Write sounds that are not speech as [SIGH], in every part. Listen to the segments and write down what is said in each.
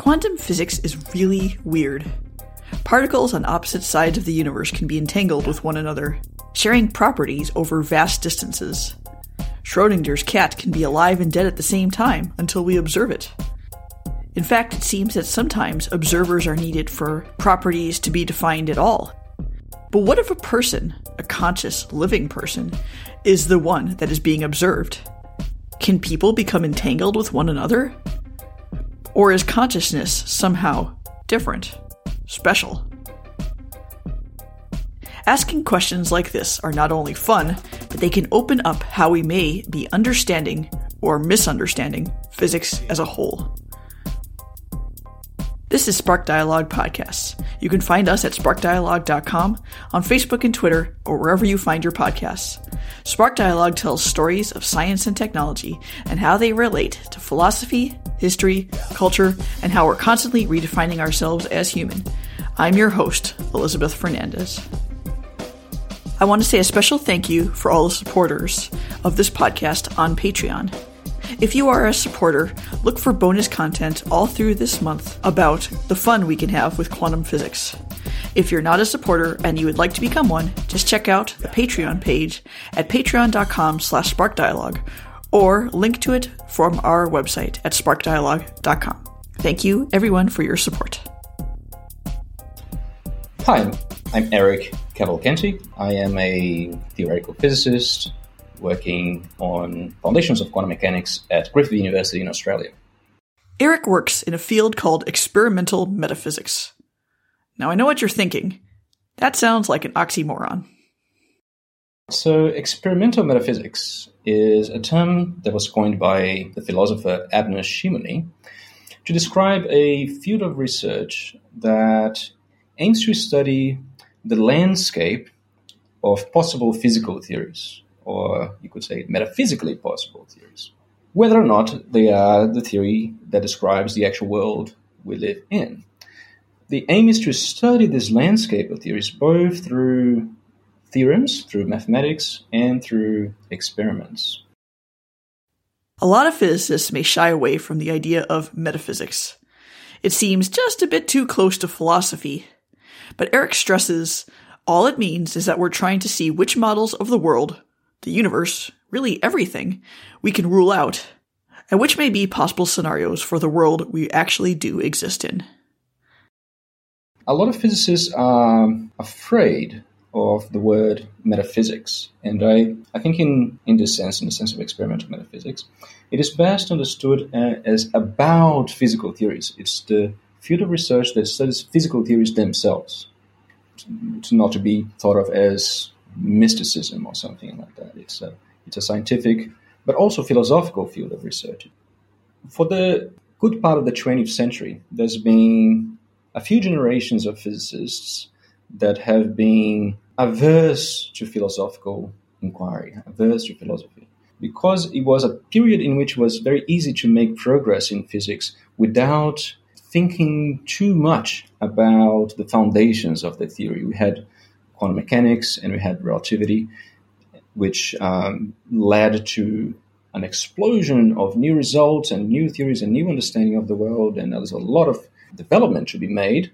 Quantum physics is really weird. Particles on opposite sides of the universe can be entangled with one another, sharing properties over vast distances. Schrodinger's cat can be alive and dead at the same time until we observe it. In fact, it seems that sometimes observers are needed for properties to be defined at all. But what if a person, a conscious, living person, is the one that is being observed? Can people become entangled with one another? Or is consciousness somehow different, special? Asking questions like this are not only fun, but they can open up how we may be understanding or misunderstanding physics as a whole. This is Spark Dialogue Podcasts. You can find us at sparkdialogue.com, on Facebook and Twitter, or wherever you find your podcasts. Spark Dialogue tells stories of science and technology and how they relate to philosophy, history, culture, and how we're constantly redefining ourselves as human. I'm your host, Elizabeth Fernandez. I want to say a special thank you for all the supporters of this podcast on Patreon. If you are a supporter, look for bonus content all through this month about the fun we can have with quantum physics. If you're not a supporter and you would like to become one, just check out the Patreon page at patreon.com slash sparkdialogue or link to it from our website at sparkdialogue.com. Thank you, everyone, for your support. Hi, I'm Eric Cavalcanti. I am a theoretical physicist working on foundations of quantum mechanics at Griffith University in Australia. Eric works in a field called experimental metaphysics. Now, I know what you're thinking. That sounds like an oxymoron. So, experimental metaphysics is a term that was coined by the philosopher Abner Shimony to describe a field of research that aims to study the landscape of possible physical theories or you could say metaphysically possible theories, whether or not they are the theory that describes the actual world we live in. The aim is to study this landscape of theories both through theorems, through mathematics, and through experiments. A lot of physicists may shy away from the idea of metaphysics. It seems just a bit too close to philosophy. But Eric stresses all it means is that we're trying to see which models of the world the universe, really everything, we can rule out, and which may be possible scenarios for the world we actually do exist in. A lot of physicists are afraid of the word metaphysics, and I, I think in, in this sense, in the sense of experimental metaphysics, it is best understood uh, as about physical theories. It's the field of research that studies physical theories themselves, to, not to be thought of as mysticism or something like that. It's a, it's a scientific but also philosophical field of research. For the good part of the 20th century, there's been a few generations of physicists that have been averse to philosophical inquiry, averse to philosophy, because it was a period in which it was very easy to make progress in physics without thinking too much about the foundations of the theory. We had quantum mechanics and we had relativity, which um, led to an explosion of new results and new theories and new understanding of the world. And there's a lot of development to be made,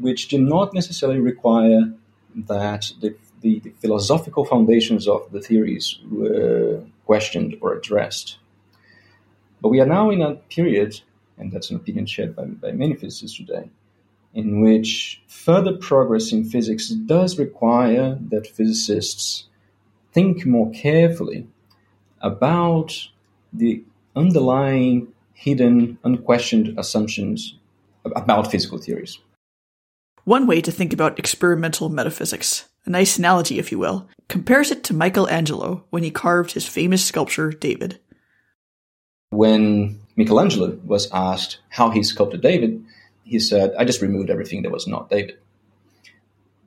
which do not necessarily require that the, the, the philosophical foundations of the theories were questioned or addressed. But we are now in a period, and that's an opinion shared by, by many physicists today, in which further progress in physics does require that physicists think more carefully about the underlying hidden, unquestioned assumptions about physical theories. One way to think about experimental metaphysics, a nice analogy, if you will, compares it to Michelangelo when he carved his famous sculpture, David. When Michelangelo was asked how he sculpted David, he said, I just removed everything that was not David.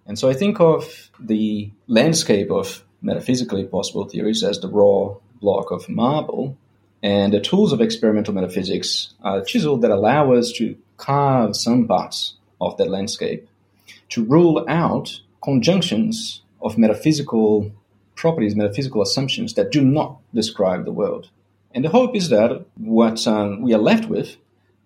And so I think of the landscape of metaphysically possible theories as the raw block of marble, and the tools of experimental metaphysics are chiseled that allow us to carve some parts of that landscape, to rule out conjunctions of metaphysical properties, metaphysical assumptions that do not describe the world. And the hope is that what um, we are left with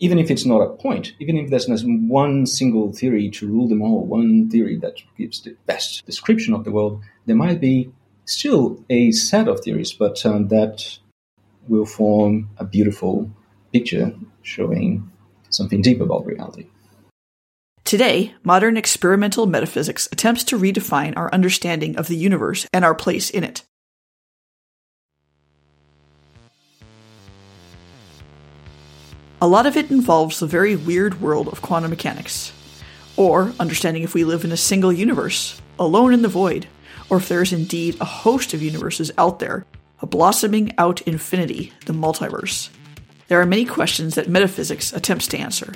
even if it's not a point, even if there's not one single theory to rule them all, one theory that gives the best description of the world, there might be still a set of theories, but um, that will form a beautiful picture showing something deep about reality. Today, modern experimental metaphysics attempts to redefine our understanding of the universe and our place in it. A lot of it involves the very weird world of quantum mechanics, or understanding if we live in a single universe, alone in the void, or if there is indeed a host of universes out there, a blossoming out infinity, the multiverse. There are many questions that metaphysics attempts to answer.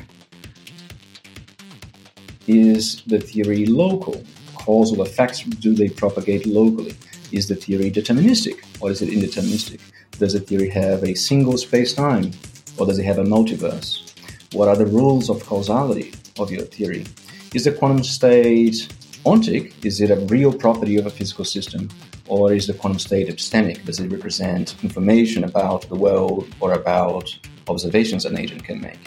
Is the theory local? Causal effects, do they propagate locally? Is the theory deterministic or is it indeterministic? Does the theory have a single space time or does it have a multiverse? What are the rules of causality of your theory? Is the quantum state ontic? Is it a real property of a physical system? Or is the quantum state epistemic? Does it represent information about the world or about observations an agent can make?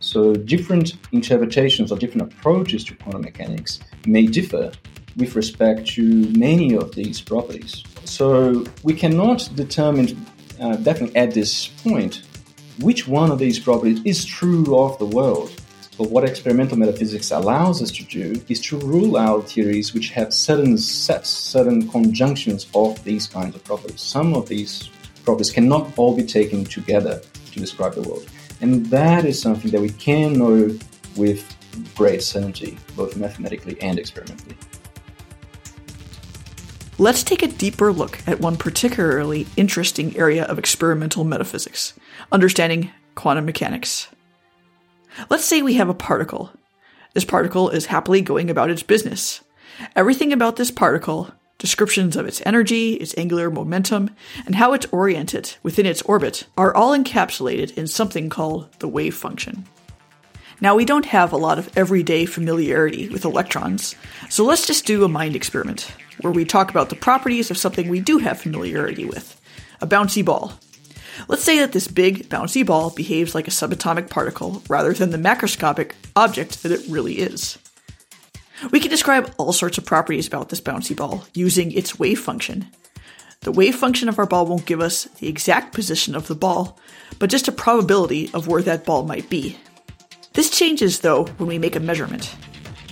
So, different interpretations or different approaches to quantum mechanics may differ with respect to many of these properties. So, we cannot determine, uh, definitely at this point, which one of these properties is true of the world. But what experimental metaphysics allows us to do is to rule out theories which have certain sets, certain conjunctions of these kinds of properties. Some of these properties cannot all be taken together to describe the world. And that is something that we can know with great certainty, both mathematically and experimentally. Let's take a deeper look at one particularly interesting area of experimental metaphysics understanding quantum mechanics. Let's say we have a particle. This particle is happily going about its business. Everything about this particle, descriptions of its energy, its angular momentum, and how it's oriented within its orbit, are all encapsulated in something called the wave function. Now, we don't have a lot of everyday familiarity with electrons, so let's just do a mind experiment where we talk about the properties of something we do have familiarity with a bouncy ball. Let's say that this big, bouncy ball behaves like a subatomic particle rather than the macroscopic object that it really is. We can describe all sorts of properties about this bouncy ball using its wave function. The wave function of our ball won't give us the exact position of the ball, but just a probability of where that ball might be. This changes, though, when we make a measurement.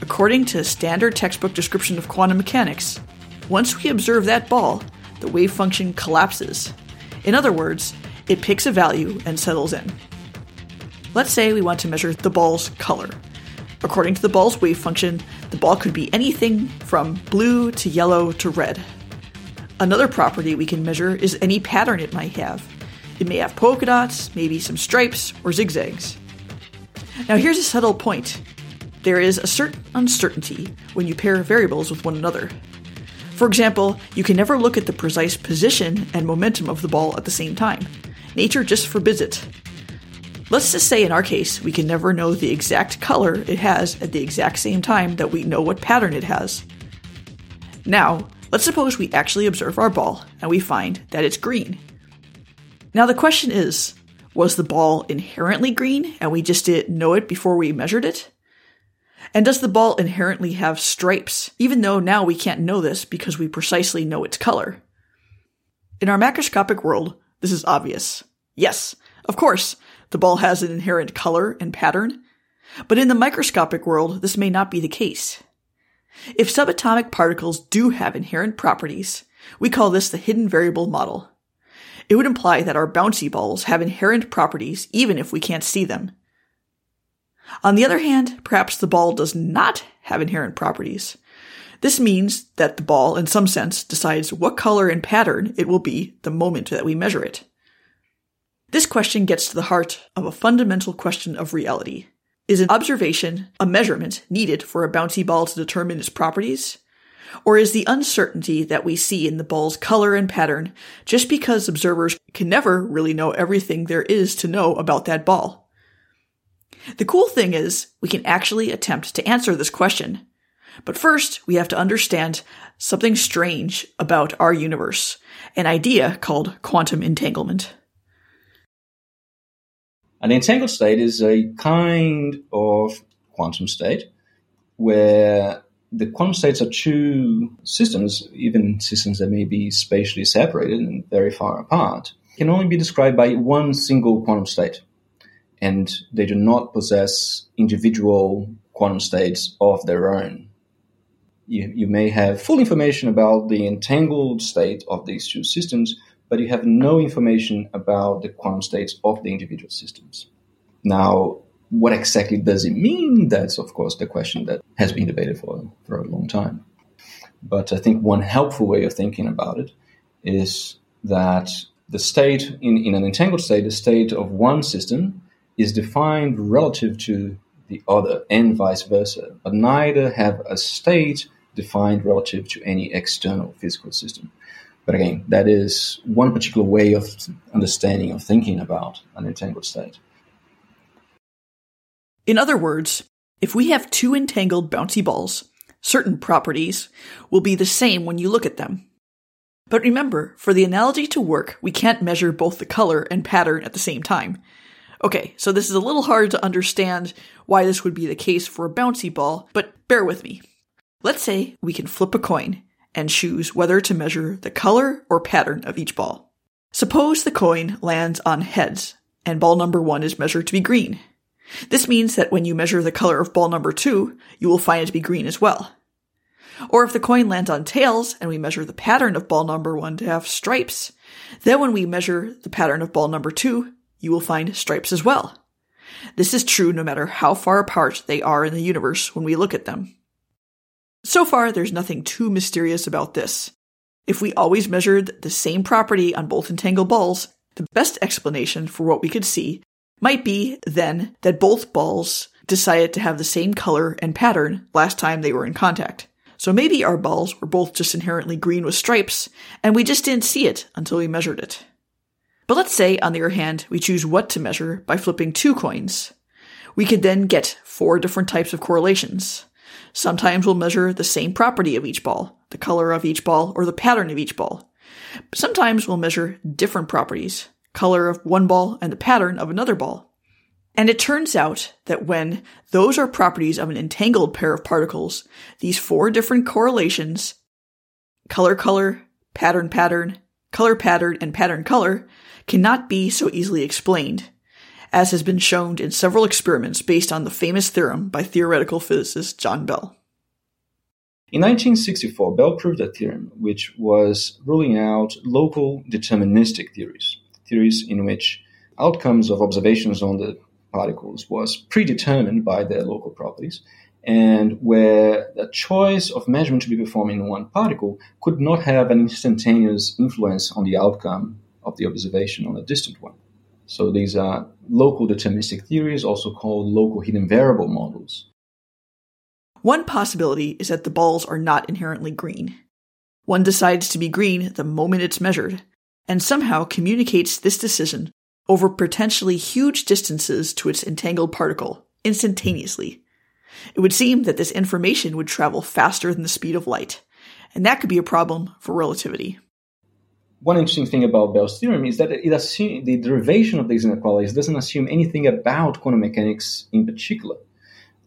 According to a standard textbook description of quantum mechanics, once we observe that ball, the wave function collapses. In other words, it picks a value and settles in. Let's say we want to measure the ball's color. According to the ball's wave function, the ball could be anything from blue to yellow to red. Another property we can measure is any pattern it might have. It may have polka dots, maybe some stripes, or zigzags. Now, here's a subtle point there is a certain uncertainty when you pair variables with one another. For example, you can never look at the precise position and momentum of the ball at the same time. Nature just forbids it. Let's just say in our case, we can never know the exact color it has at the exact same time that we know what pattern it has. Now, let's suppose we actually observe our ball and we find that it's green. Now the question is, was the ball inherently green and we just didn't know it before we measured it? And does the ball inherently have stripes, even though now we can't know this because we precisely know its color? In our macroscopic world, this is obvious. Yes, of course, the ball has an inherent color and pattern. But in the microscopic world, this may not be the case. If subatomic particles do have inherent properties, we call this the hidden variable model. It would imply that our bouncy balls have inherent properties even if we can't see them. On the other hand, perhaps the ball does not have inherent properties. This means that the ball, in some sense, decides what color and pattern it will be the moment that we measure it. This question gets to the heart of a fundamental question of reality. Is an observation, a measurement, needed for a bouncy ball to determine its properties? Or is the uncertainty that we see in the ball's color and pattern just because observers can never really know everything there is to know about that ball? The cool thing is, we can actually attempt to answer this question. But first, we have to understand something strange about our universe, an idea called quantum entanglement. An entangled state is a kind of quantum state where the quantum states are two systems, even systems that may be spatially separated and very far apart, can only be described by one single quantum state. And they do not possess individual quantum states of their own. You, you may have full information about the entangled state of these two systems, but you have no information about the quantum states of the individual systems. Now, what exactly does it mean? That's, of course, the question that has been debated for, for a long time. But I think one helpful way of thinking about it is that the state, in, in an entangled state, the state of one system is defined relative to the other and vice versa, but neither have a state defined relative to any external physical system. But again, that is one particular way of understanding, of thinking about an entangled state. In other words, if we have two entangled bouncy balls, certain properties will be the same when you look at them. But remember, for the analogy to work, we can't measure both the color and pattern at the same time. Okay, so this is a little hard to understand why this would be the case for a bouncy ball, but bear with me. Let's say we can flip a coin and choose whether to measure the color or pattern of each ball. Suppose the coin lands on heads, and ball number one is measured to be green. This means that when you measure the color of ball number two, you will find it to be green as well. Or if the coin lands on tails and we measure the pattern of ball number one to have stripes, then when we measure the pattern of ball number two, you will find stripes as well. This is true no matter how far apart they are in the universe when we look at them. So far, there's nothing too mysterious about this. If we always measured the same property on both entangled balls, the best explanation for what we could see might be then that both balls decided to have the same color and pattern last time they were in contact. So maybe our balls were both just inherently green with stripes, and we just didn't see it until we measured it. But let's say, on the other hand, we choose what to measure by flipping two coins. We could then get four different types of correlations. Sometimes we'll measure the same property of each ball, the color of each ball, or the pattern of each ball. Sometimes we'll measure different properties, color of one ball and the pattern of another ball. And it turns out that when those are properties of an entangled pair of particles, these four different correlations, color color, pattern pattern, color pattern, and pattern color, cannot be so easily explained, as has been shown in several experiments based on the famous theorem by theoretical physicist John Bell. In 1964, Bell proved a theorem which was ruling out local deterministic theories, theories in which outcomes of observations on the particles was predetermined by their local properties, and where the choice of measurement to be performed in one particle could not have an instantaneous influence on the outcome of the observation on a distant one. So these are local deterministic theories, also called local hidden variable models. One possibility is that the balls are not inherently green. One decides to be green the moment it's measured, and somehow communicates this decision over potentially huge distances to its entangled particle instantaneously. It would seem that this information would travel faster than the speed of light, and that could be a problem for relativity. One interesting thing about Bell's theorem is that it assume, the derivation of these inequalities doesn't assume anything about quantum mechanics in particular.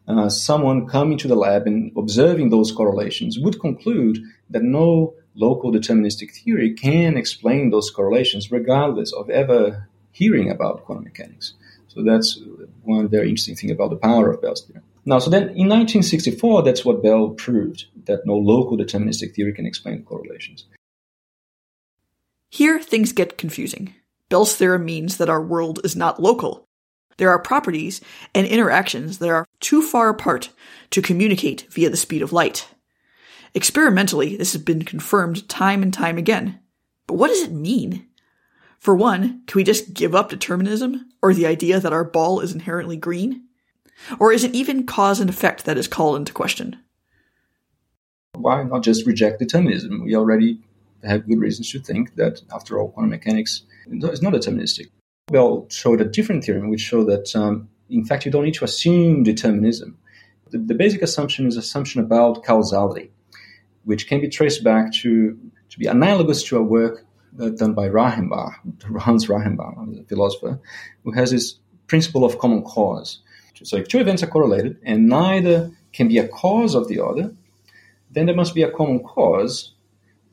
Uh, someone coming to the lab and observing those correlations would conclude that no local deterministic theory can explain those correlations regardless of ever hearing about quantum mechanics. So that's one very interesting thing about the power of Bell's theorem. Now, so then in 1964, that's what Bell proved that no local deterministic theory can explain correlations. Here, things get confusing. Bell's theorem means that our world is not local. There are properties and interactions that are too far apart to communicate via the speed of light. Experimentally, this has been confirmed time and time again. But what does it mean? For one, can we just give up determinism or the idea that our ball is inherently green? Or is it even cause and effect that is called into question? Why not just reject determinism? We already have good reasons to think that, after all, quantum mechanics is not deterministic. Bell showed a different theorem which showed that, um, in fact, you don't need to assume determinism. The, the basic assumption is assumption about causality, which can be traced back to, to be analogous to a work uh, done by Reichenbach, Hans Reichenbach, a philosopher, who has this principle of common cause. So if two events are correlated and neither can be a cause of the other, then there must be a common cause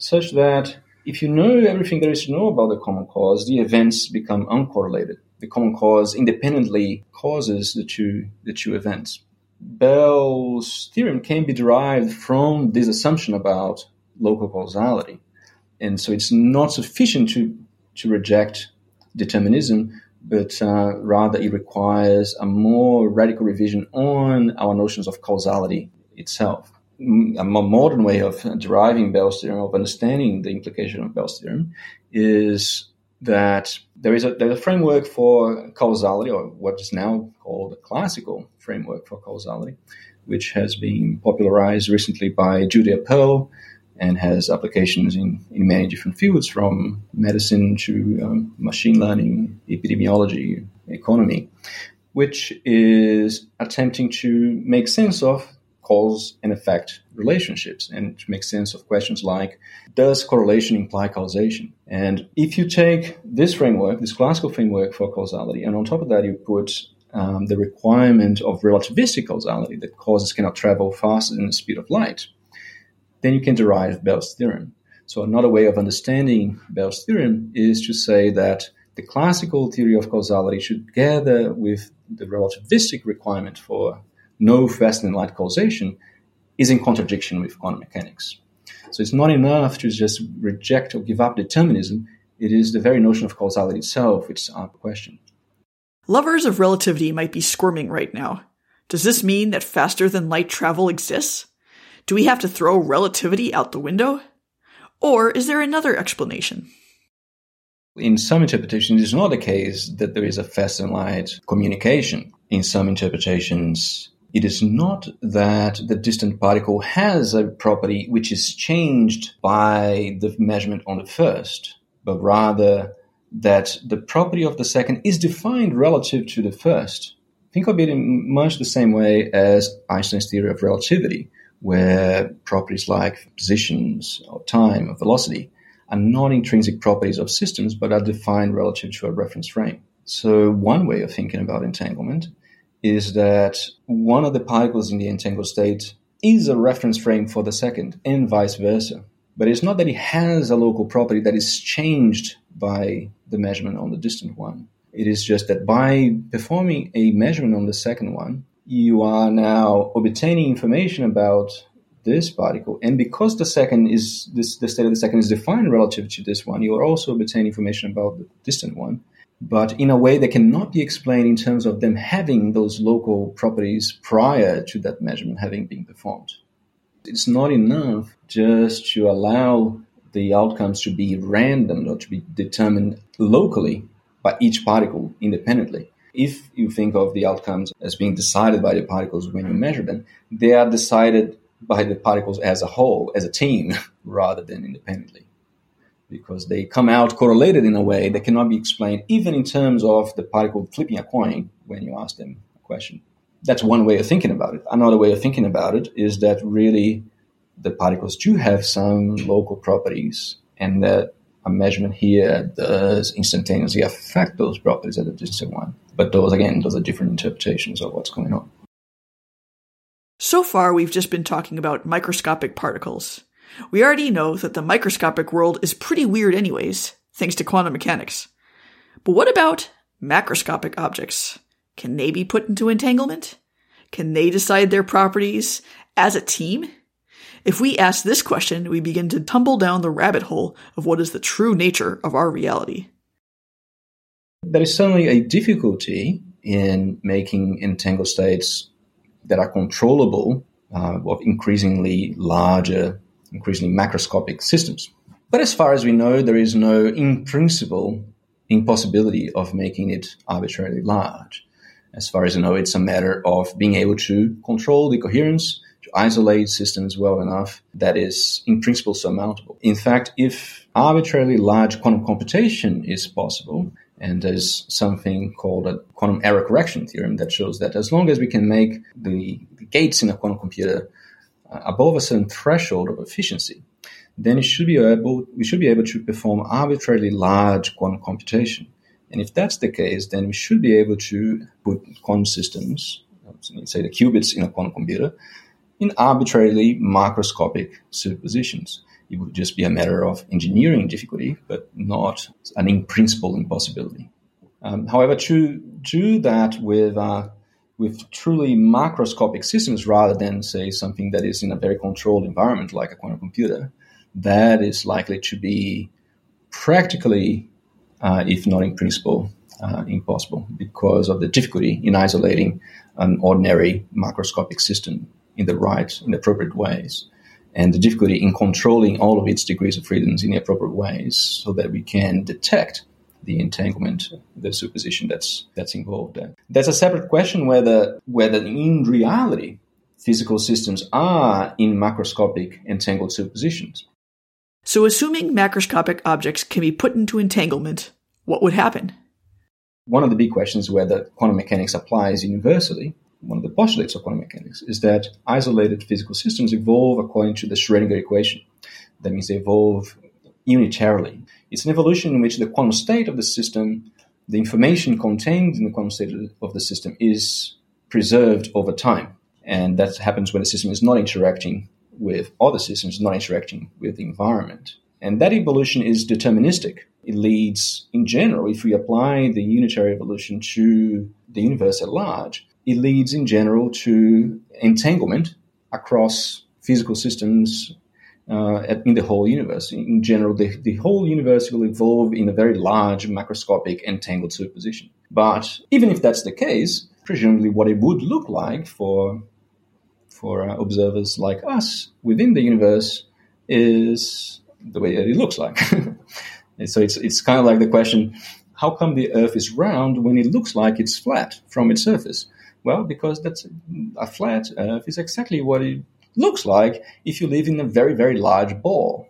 such that if you know everything there is to know about the common cause, the events become uncorrelated. The common cause independently causes the two, the two events. Bell's theorem can be derived from this assumption about local causality. And so it's not sufficient to, to reject determinism, but uh, rather it requires a more radical revision on our notions of causality itself. A more modern way of deriving Bell's theorem, of understanding the implication of Bell's theorem, is that there is a, there's a framework for causality, or what is now called a classical framework for causality, which has been popularized recently by Judea Pearl and has applications in, in many different fields from medicine to um, machine learning, epidemiology, economy, which is attempting to make sense of cause and effect relationships and to make sense of questions like does correlation imply causation? And if you take this framework, this classical framework for causality, and on top of that you put um, the requirement of relativistic causality that causes cannot travel faster than the speed of light, then you can derive Bell's theorem. So another way of understanding Bell's theorem is to say that the classical theory of causality should gather with the relativistic requirement for no faster than light causation is in contradiction with quantum mechanics. So it's not enough to just reject or give up determinism. It is the very notion of causality itself which is our question. Lovers of relativity might be squirming right now. Does this mean that faster than light travel exists? Do we have to throw relativity out the window? Or is there another explanation? In some interpretations, it's not the case that there is a faster than light communication. In some interpretations, it is not that the distant particle has a property which is changed by the measurement on the first, but rather that the property of the second is defined relative to the first. Think of it in much the same way as Einstein's theory of relativity, where properties like positions or time or velocity are not intrinsic properties of systems but are defined relative to a reference frame. So, one way of thinking about entanglement is that one of the particles in the entangled state is a reference frame for the second, and vice versa. But it's not that it has a local property that is changed by the measurement on the distant one. It is just that by performing a measurement on the second one, you are now obtaining information about this particle, and because the second is this, the state of the second is defined relative to this one, you are also obtaining information about the distant one but in a way that cannot be explained in terms of them having those local properties prior to that measurement having been performed. It's not enough just to allow the outcomes to be random or to be determined locally by each particle independently. If you think of the outcomes as being decided by the particles when you measure them, they are decided by the particles as a whole, as a team, [LAUGHS] rather than independently because they come out correlated in a way that cannot be explained even in terms of the particle flipping a coin when you ask them a question. That's one way of thinking about it. Another way of thinking about it is that really the particles do have some local properties and that a measurement here does instantaneously affect those properties at a distant one. But those, again, those are different interpretations of what's going on. So far, we've just been talking about microscopic particles. We already know that the microscopic world is pretty weird anyways, thanks to quantum mechanics. But what about macroscopic objects? Can they be put into entanglement? Can they decide their properties as a team? If we ask this question, we begin to tumble down the rabbit hole of what is the true nature of our reality. There is certainly a difficulty in making entangled states that are controllable uh, of increasingly larger increasingly macroscopic systems. But as far as we know, there is no, in principle, impossibility of making it arbitrarily large. As far as I know, it's a matter of being able to control the coherence, to isolate systems well enough that is, in principle, surmountable. In fact, if arbitrarily large quantum computation is possible, and there's something called a quantum error correction theorem that shows that as long as we can make the, gates in a quantum computer above a certain threshold of efficiency, then it should be able, we should be able to perform arbitrarily large quantum computation. And if that's the case, then we should be able to put quantum systems, say the qubits in a quantum computer, in arbitrarily macroscopic superpositions. It would just be a matter of engineering difficulty, but not an in principle impossibility. Um, however, to do that with uh, with truly macroscopic systems rather than say something that is in a very controlled environment like a quantum computer, that is likely to be practically, uh, if not in principle, uh, impossible because of the difficulty in isolating an ordinary macroscopic system in the right, in appropriate ways, and the difficulty in controlling all of its degrees of freedoms in the appropriate ways so that we can detect the entanglement, the superposition that's that's involved there. That's a separate question whether whether in reality physical systems are in macroscopic entangled superpositions. So assuming macroscopic objects can be put into entanglement, what would happen? One of the big questions whether quantum mechanics applies universally one of the postulates of quantum mechanics is that isolated physical systems evolve according to the Schrödinger equation. That means they evolve unitarily. It's an evolution in which the quantum state of the system, the information contained in the quantum state of the system, is preserved over time. And that happens when the system is not interacting with other systems, not interacting with the environment. And that evolution is deterministic. It leads, in general, if we apply the unitary evolution to the universe at large, it leads in general to entanglement across physical systems uh, in the whole universe. In general, the, the whole universe will evolve in a very large macroscopic entangled superposition. But even if that's the case, presumably what it would look like for for uh, observers like us within the universe is the way that it looks like. [LAUGHS] so it's it's kind of like the question: How come the Earth is round when it looks like it's flat from its surface? Well, because that's a flat Earth is exactly what it looks like if you live in a very, very large ball.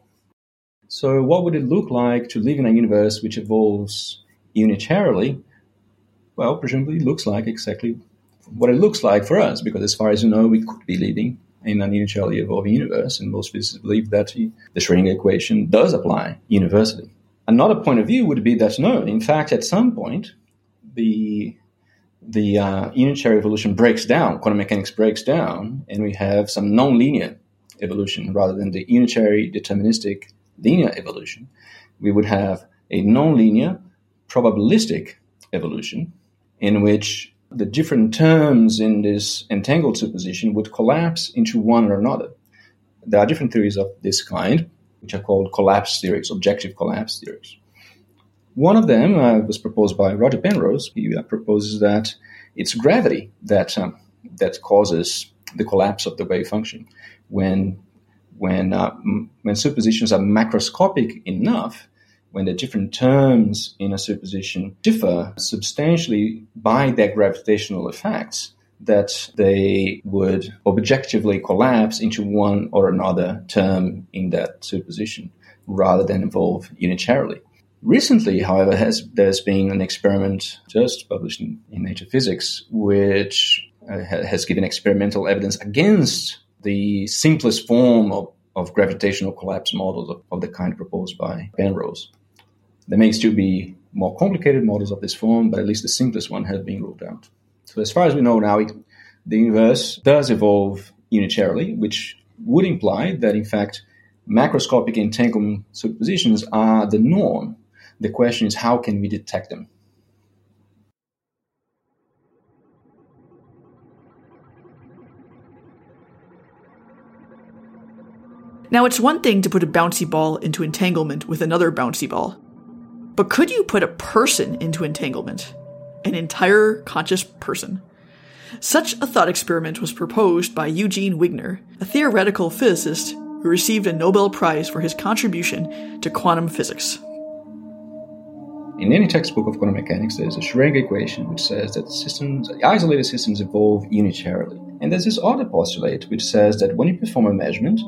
So, what would it look like to live in a universe which evolves unitarily? Well, presumably, it looks like exactly what it looks like for us, because as far as you know, we could be living in an unitarily evolving universe, and most physicists believe that the Schrödinger equation does apply universally. Another point of view would be that no, in fact, at some point, the the uh, unitary evolution breaks down, quantum mechanics breaks down, and we have some nonlinear evolution rather than the unitary deterministic linear evolution. We would have a nonlinear probabilistic evolution in which the different terms in this entangled superposition would collapse into one or another. There are different theories of this kind, which are called collapse theories, objective collapse theories. One of them uh, was proposed by Roger Penrose. He uh, proposes that it's gravity that um, that causes the collapse of the wave function. When when uh, m- when superpositions are macroscopic enough, when the different terms in a superposition differ substantially by their gravitational effects, that they would objectively collapse into one or another term in that superposition rather than evolve unitarily. Recently, however, has there's been an experiment just published in, in Nature Physics, which uh, has given experimental evidence against the simplest form of, of gravitational collapse models of, of the kind proposed by Penrose. There may still be more complicated models of this form, but at least the simplest one has been ruled out. So, as far as we know now, it, the universe does evolve unitarily, which would imply that, in fact, macroscopic entanglement superpositions are the norm the question is how can we detect them? Now, it's one thing to put a bouncy ball into entanglement with another bouncy ball. But could you put a person into entanglement? An entire conscious person? Such a thought experiment was proposed by Eugene Wigner, a theoretical physicist who received a Nobel Prize for his contribution to quantum physics. In any textbook of quantum mechanics, there's a Schrödinger equation which says that systems, isolated systems evolve unitarily. And there's this other postulate which says that when you perform a measurement,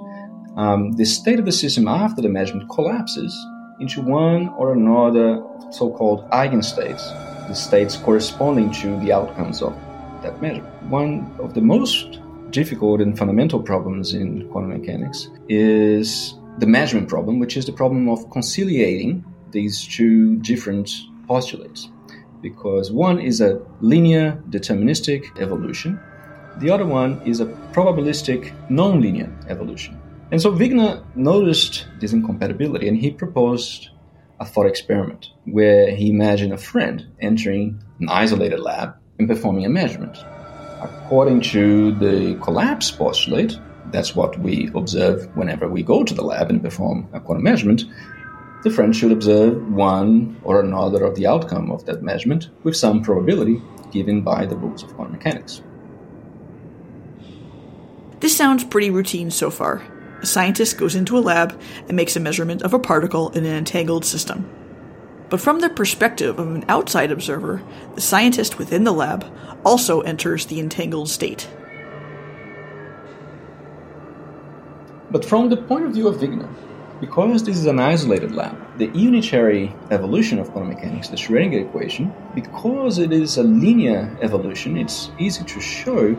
um, the state of the system after the measurement collapses into one or another so-called eigenstates, the states corresponding to the outcomes of that measurement. One of the most difficult and fundamental problems in quantum mechanics is the measurement problem, which is the problem of conciliating these two different postulates. because one is a linear deterministic evolution, the other one is a probabilistic non-linear evolution. And so Wigner noticed this incompatibility and he proposed a thought experiment where he imagined a friend entering an isolated lab and performing a measurement. According to the collapse postulate, that's what we observe whenever we go to the lab and perform a quantum measurement. The friend should observe one or another of the outcome of that measurement with some probability given by the rules of quantum mechanics. This sounds pretty routine so far. A scientist goes into a lab and makes a measurement of a particle in an entangled system. But from the perspective of an outside observer, the scientist within the lab also enters the entangled state. But from the point of view of Wigner, because this is an isolated lab, the unitary evolution of quantum mechanics, the Schrödinger equation, because it is a linear evolution, it's easy to show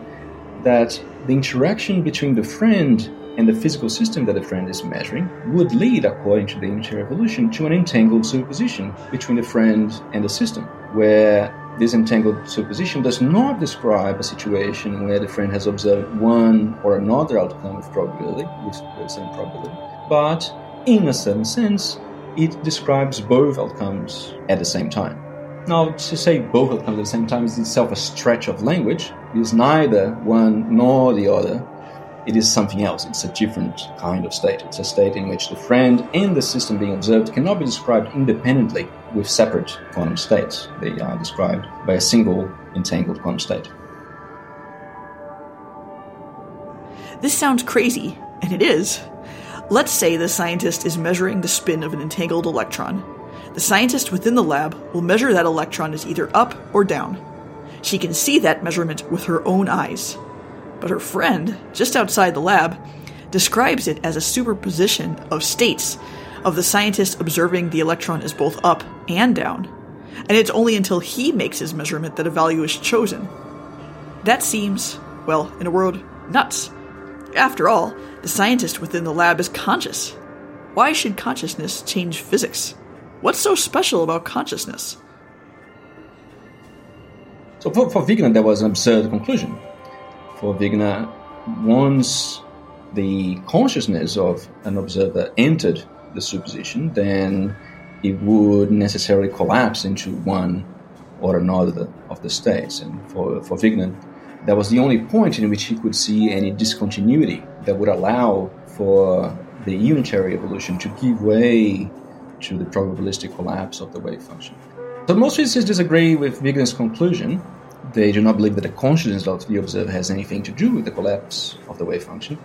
that the interaction between the friend and the physical system that the friend is measuring would lead, according to the unitary evolution, to an entangled superposition between the friend and the system, where this entangled superposition does not describe a situation where the friend has observed one or another outcome with probability, with same probability, but in a certain sense, it describes both outcomes at the same time. Now, to say both outcomes at the same time is itself a stretch of language. It is neither one nor the other it is something else. It's a different kind of state. It's a state in which the friend and the system being observed cannot be described independently with separate quantum states. They are described by a single entangled quantum state. This sounds crazy, and it is. Let's say the scientist is measuring the spin of an entangled electron. The scientist within the lab will measure that electron as either up or down. She can see that measurement with her own eyes but her friend, just outside the lab, describes it as a superposition of states of the scientist observing the electron as both up and down. And it's only until he makes his measurement that a value is chosen. That seems, well, in a word, nuts. After all, the scientist within the lab is conscious. Why should consciousness change physics? What's so special about consciousness? So for, for Wigner, there was an absurd conclusion for Wigner, once the consciousness of an observer entered the superposition, then it would necessarily collapse into one or another of the states. And for, for Wigner, that was the only point in which he could see any discontinuity that would allow for the unitary evolution to give way to the probabilistic collapse of the wave function. So most physicists disagree with Wigner's conclusion, they do not believe that the consciousness of the observer has anything to do with the collapse of the wave function.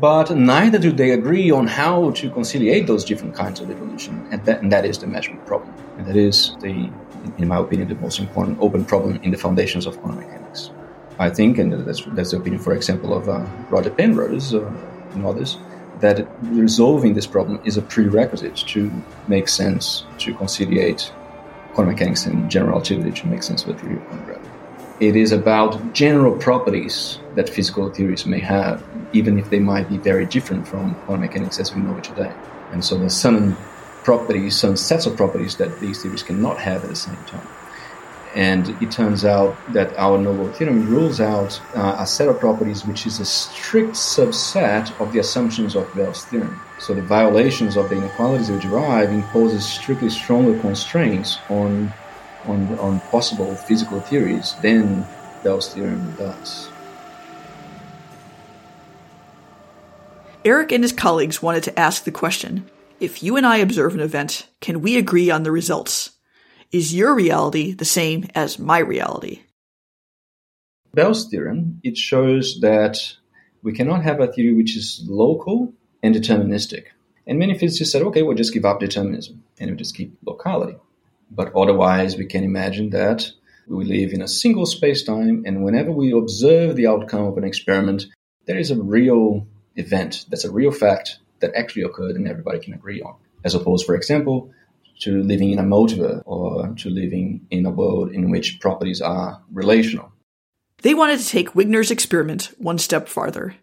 But neither do they agree on how to conciliate those different kinds of evolution, and that, and that is the measurement problem. And that is, the, in my opinion, the most important open problem in the foundations of quantum mechanics. I think, and that's, that's the opinion, for example, of uh, Roger Penrose uh, and others, that resolving this problem is a prerequisite to make sense, to conciliate quantum mechanics and general relativity, to make sense of the theory of quantum gravity. It is about general properties that physical theories may have, even if they might be very different from quantum mechanics as we know it today. And so there's some properties, some sets of properties that these theories cannot have at the same time. And it turns out that our novel theorem rules out uh, a set of properties which is a strict subset of the assumptions of Bell's theorem. So the violations of the inequalities we derive imposes strictly stronger constraints on on, on possible physical theories than Bell's theorem does. Eric and his colleagues wanted to ask the question if you and I observe an event, can we agree on the results? Is your reality the same as my reality? Bell's theorem, it shows that we cannot have a theory which is local and deterministic. And many physicists said, okay, we'll just give up determinism and we'll just keep locality. But otherwise, we can imagine that we live in a single space-time, and whenever we observe the outcome of an experiment, there is a real event, that's a real fact that actually occurred and everybody can agree on. As opposed, for example, to living in a multiverse or to living in a world in which properties are relational. They wanted to take Wigner's experiment one step farther.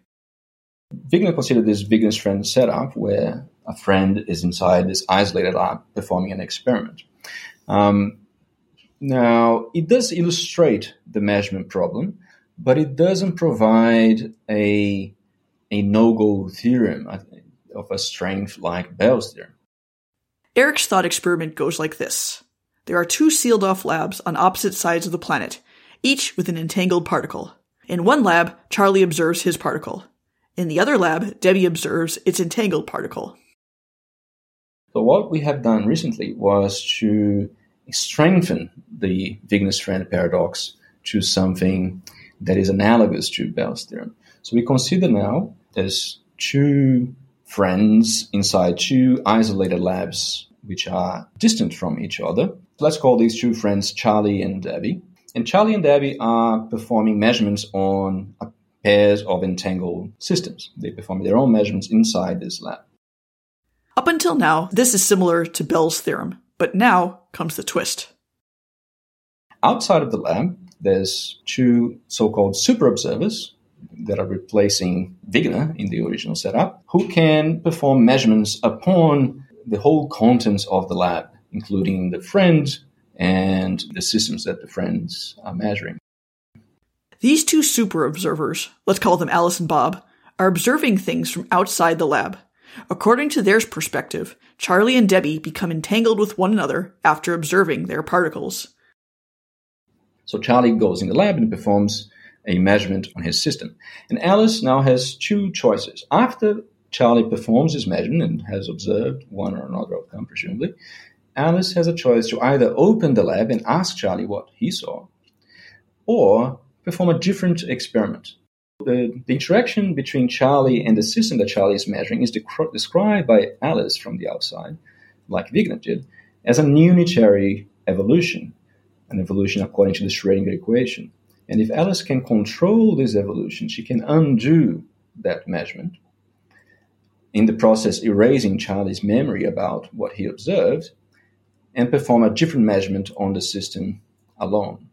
Wigner considered this Wigner's friend setup where a friend is inside this isolated lab performing an experiment. Um, Now, it does illustrate the measurement problem, but it doesn't provide a, a no go theorem of a strength like Bell's theorem. Eric's thought experiment goes like this There are two sealed off labs on opposite sides of the planet, each with an entangled particle. In one lab, Charlie observes his particle. In the other lab, Debbie observes its entangled particle. So, what we have done recently was to strengthen the Wigner's friend paradox to something that is analogous to Bell's theorem. So, we consider now there's two friends inside two isolated labs which are distant from each other. Let's call these two friends Charlie and Debbie. And Charlie and Debbie are performing measurements on pairs of entangled systems. They perform their own measurements inside this lab. Up until now, this is similar to Bell's theorem, but now comes the twist. Outside of the lab, there's two so-called super observers that are replacing Wigner in the original setup, who can perform measurements upon the whole contents of the lab, including the friend and the systems that the friends are measuring. These two super observers, let's call them Alice and Bob, are observing things from outside the lab. According to their perspective, Charlie and Debbie become entangled with one another after observing their particles. So Charlie goes in the lab and performs a measurement on his system. And Alice now has two choices. After Charlie performs his measurement and has observed one or another outcome, presumably, Alice has a choice to either open the lab and ask Charlie what he saw, or perform a different experiment. The, the interaction between Charlie and the system that Charlie is measuring is de- described by Alice from the outside, like Wigner did, as an unitary evolution, an evolution according to the Schrödinger equation. And if Alice can control this evolution, she can undo that measurement. In the process, erasing Charlie's memory about what he observed and perform a different measurement on the system alone.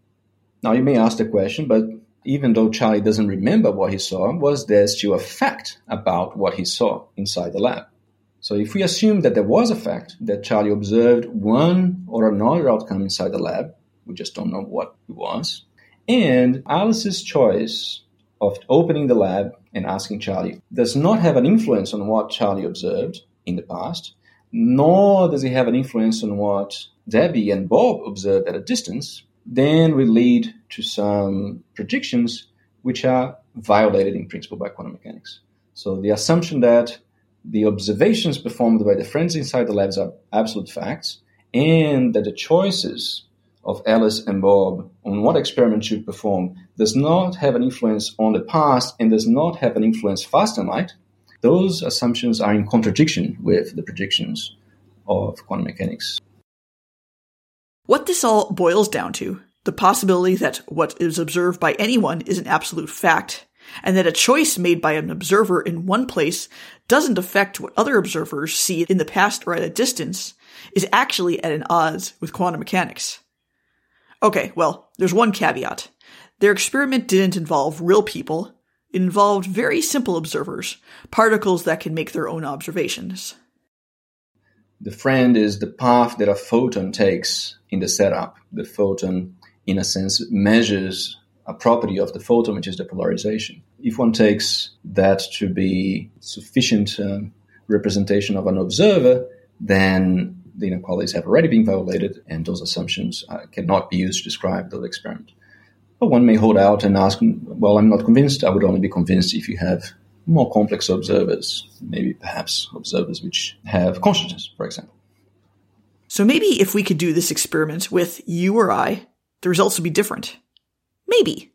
Now, you may ask the question, but even though Charlie doesn't remember what he saw, was there still a fact about what he saw inside the lab? So, if we assume that there was a fact that Charlie observed one or another outcome inside the lab, we just don't know what it was, and Alice's choice of opening the lab and asking Charlie does not have an influence on what Charlie observed in the past, nor does it have an influence on what Debbie and Bob observed at a distance, then we lead to some predictions which are violated in principle by quantum mechanics. So the assumption that the observations performed by the friends inside the labs are absolute facts, and that the choices of Alice and Bob on what experiment should perform does not have an influence on the past and does not have an influence fast and light, those assumptions are in contradiction with the predictions of quantum mechanics. What this all boils down to the possibility that what is observed by anyone is an absolute fact, and that a choice made by an observer in one place doesn't affect what other observers see in the past or at a distance, is actually at an odds with quantum mechanics. Okay, well, there's one caveat. Their experiment didn't involve real people. It involved very simple observers, particles that can make their own observations. The friend is the path that a photon takes in the setup. The photon, in a sense, measures a property of the photon, which is the polarization. If one takes that to be sufficient um, representation of an observer, then the inequalities have already been violated, and those assumptions uh, cannot be used to describe the experiment. But one may hold out and ask, well, I'm not convinced. I would only be convinced if you have more complex observers, maybe perhaps observers which have consciousness, for example. So maybe if we could do this experiment with you or I, the results would be different. Maybe.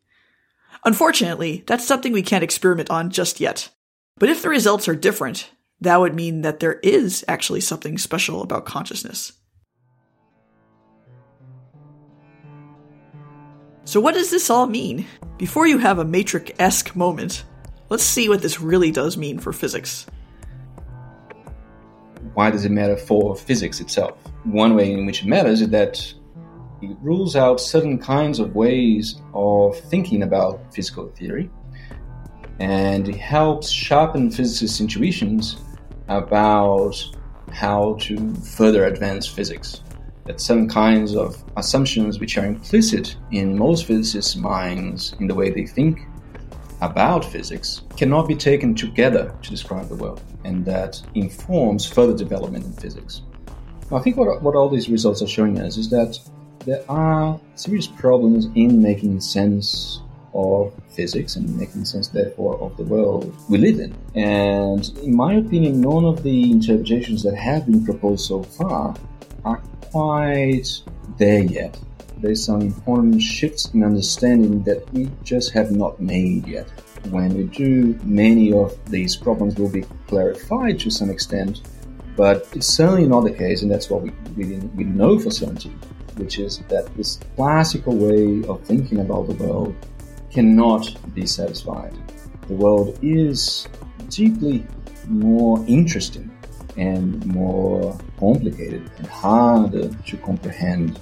Unfortunately, that's something we can't experiment on just yet. But if the results are different, that would mean that there is actually something special about consciousness. So, what does this all mean? Before you have a Matrix esque moment, let's see what this really does mean for physics. Why does it matter for physics itself? One way in which it matters is that it rules out certain kinds of ways of thinking about physical theory and it helps sharpen physicists' intuitions about how to further advance physics. that some kinds of assumptions which are implicit in most physicists' minds in the way they think about physics cannot be taken together to describe the world, and that informs further development in physics. I think what, what all these results are showing us is that there are serious problems in making sense of physics and making sense, therefore, of the world we live in. And in my opinion, none of the interpretations that have been proposed so far are quite there yet. There's some important shifts in understanding that we just have not made yet. When we do, many of these problems will be clarified to some extent, but it's certainly not the case, and that's what we, we, we know for certainty, which is that this classical way of thinking about the world cannot be satisfied. The world is deeply more interesting and more complicated and harder to comprehend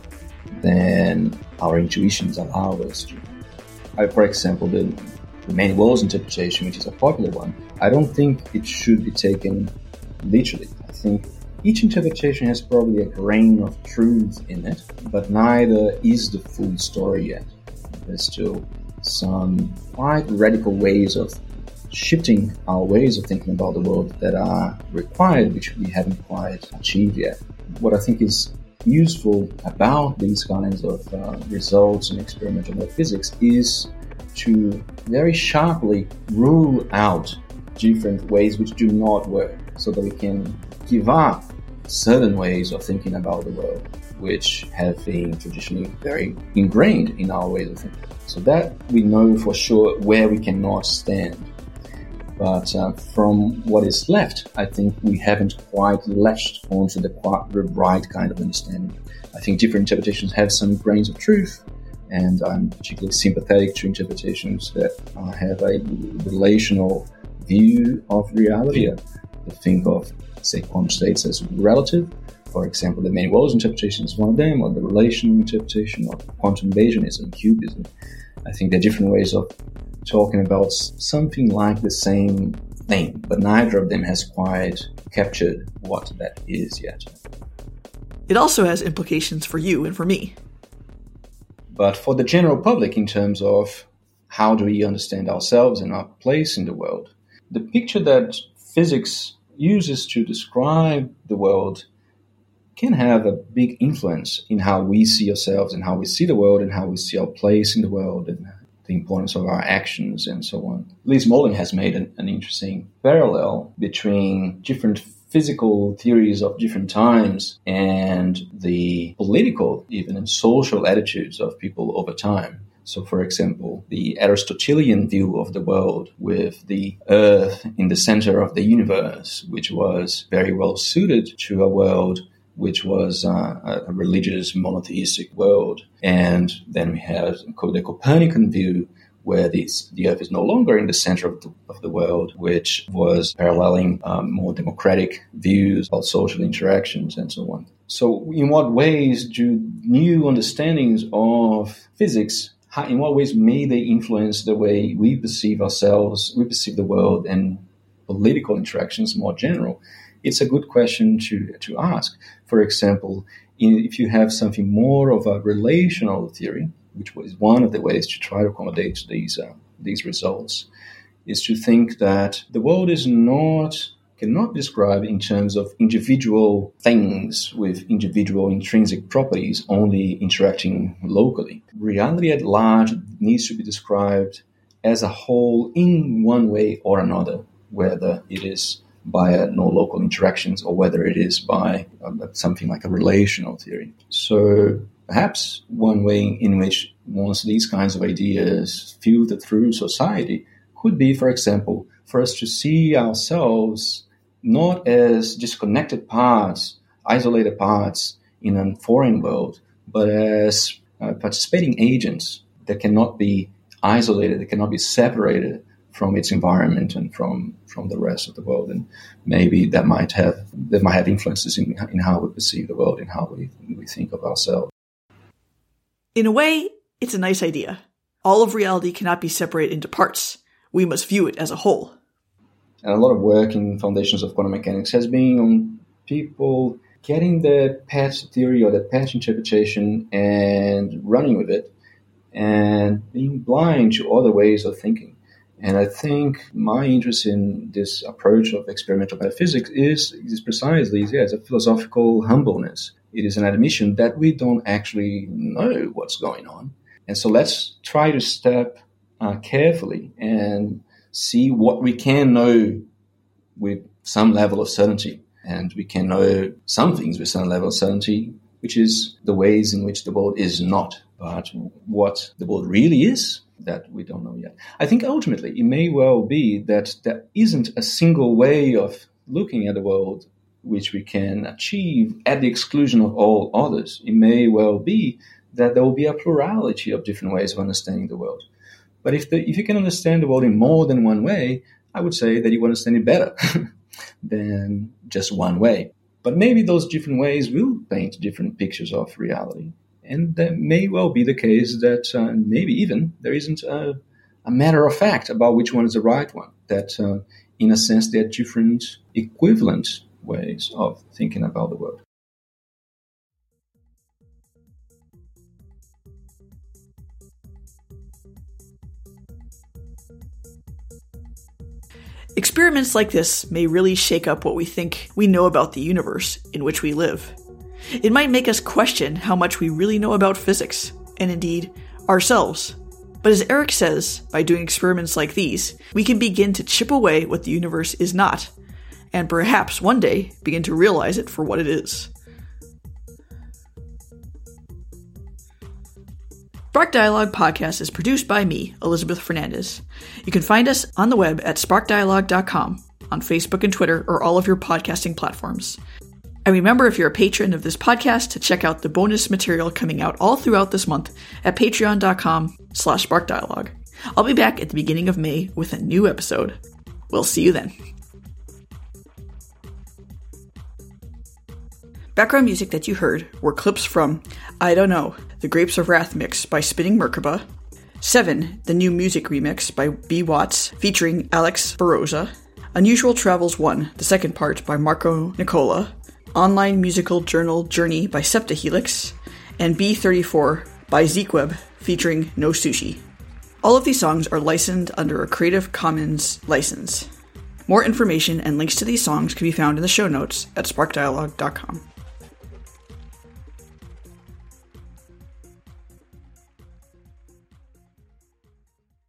than our intuitions allow us to. I, for example, the, the many worlds interpretation, which is a popular one, I don't think it should be taken literally I think each interpretation has probably a grain of truth in it, but neither is the full story yet. There's still some quite radical ways of shifting our ways of thinking about the world that are required, which we haven't quite achieved yet. What I think is useful about these kinds of uh, results in experimental metaphysics is to very sharply rule out different ways which do not work so that we can give up certain ways of thinking about the world, which have been traditionally very ingrained in our ways of thinking. So that we know for sure where we cannot stand. But uh, from what is left, I think we haven't quite latched onto the, the right kind of understanding. I think different interpretations have some grains of truth, and I'm particularly sympathetic to interpretations that uh, have a relational view of reality. I think of say quantum states as relative. For example, the many worlds interpretation is one of them, or the relational interpretation, or quantum Bayesianism, QBism. I think there are different ways of talking about something like the same thing, but neither of them has quite captured what that is yet. It also has implications for you and for me. But for the general public, in terms of how do we understand ourselves and our place in the world, the picture that physics uses to describe the world can have a big influence in how we see ourselves and how we see the world and how we see our place in the world and the importance of our actions and so on. Lee Smolin has made an, an interesting parallel between different physical theories of different times and the political, even and social attitudes of people over time. So, for example, the Aristotelian view of the world with the earth in the center of the universe, which was very well suited to a world which was uh, a religious monotheistic world. And then we have the Copernican view, where the, the Earth is no longer in the center of the, of the world, which was paralleling um, more democratic views about social interactions and so on. So, in what ways do new understandings of physics in what ways may they influence the way we perceive ourselves, we perceive the world, and political interactions more general? It's a good question to, to ask. For example, in, if you have something more of a relational theory, which was one of the ways to try to accommodate these uh, these results, is to think that the world is not cannot describe in terms of individual things with individual intrinsic properties only interacting locally. Reality at large needs to be described as a whole in one way or another, whether it is by no local interactions or whether it is by um, something like a relational theory. So perhaps one way in which once these kinds of ideas filter through society could be, for example, for us to see ourselves not as disconnected parts, isolated parts in a foreign world, but as uh, participating agents that cannot be isolated, that cannot be separated from its environment and from from the rest of the world, and maybe that might have that might have influences in in how we perceive the world and how we we think of ourselves. In a way, it's a nice idea. All of reality cannot be separated into parts. We must view it as a whole and a lot of work in foundations of quantum mechanics has been on people getting the patch theory or the patch interpretation and running with it and being blind to other ways of thinking. And I think my interest in this approach of experimental metaphysics is, is precisely yeah, it's a philosophical humbleness. It is an admission that we don't actually know what's going on. And so let's try to step uh, carefully and see what we can know with some level of certainty. And we can know some things with some level of certainty, which is the ways in which the world is not. But what the world really is, that we don't know yet. I think ultimately it may well be that there isn't a single way of looking at the world which we can achieve at the exclusion of all others. It may well be that there will be a plurality of different ways of understanding the world. But if, the, if you can understand the world in more than one way, I would say that you understand it better [LAUGHS] than just one way. But maybe those different ways will paint different pictures of reality. And that may well be the case that uh, maybe even there isn't a, a, matter of fact about which one is the right one. That, uh, in a sense, they're different equivalent ways of thinking about the world. Experiments like this may really shake up what we think we know about the universe in which we live. It might make us question how much we really know about physics, and indeed, ourselves. But as Eric says, by doing experiments like these, we can begin to chip away what the universe is not, and perhaps one day begin to realize it for what it is. Spark Dialogue podcast is produced by me, Elizabeth Fernandez. You can find us on the web at sparkdialogue.com, on Facebook and Twitter, or all of your podcasting platforms. And remember, if you're a patron of this podcast, to check out the bonus material coming out all throughout this month at patreon.com slash sparkdialogue. I'll be back at the beginning of May with a new episode. We'll see you then. Background music that you heard were clips from I Don't Know, the Grapes of Wrath mix by Spinning Merkaba, 7, the new music remix by B. Watts featuring Alex Beroza, Unusual Travels 1, the second part by Marco Nicola, Online Musical Journal Journey by Septahelix, and B34 by Zeekweb featuring No Sushi. All of these songs are licensed under a Creative Commons license. More information and links to these songs can be found in the show notes at sparkdialogue.com.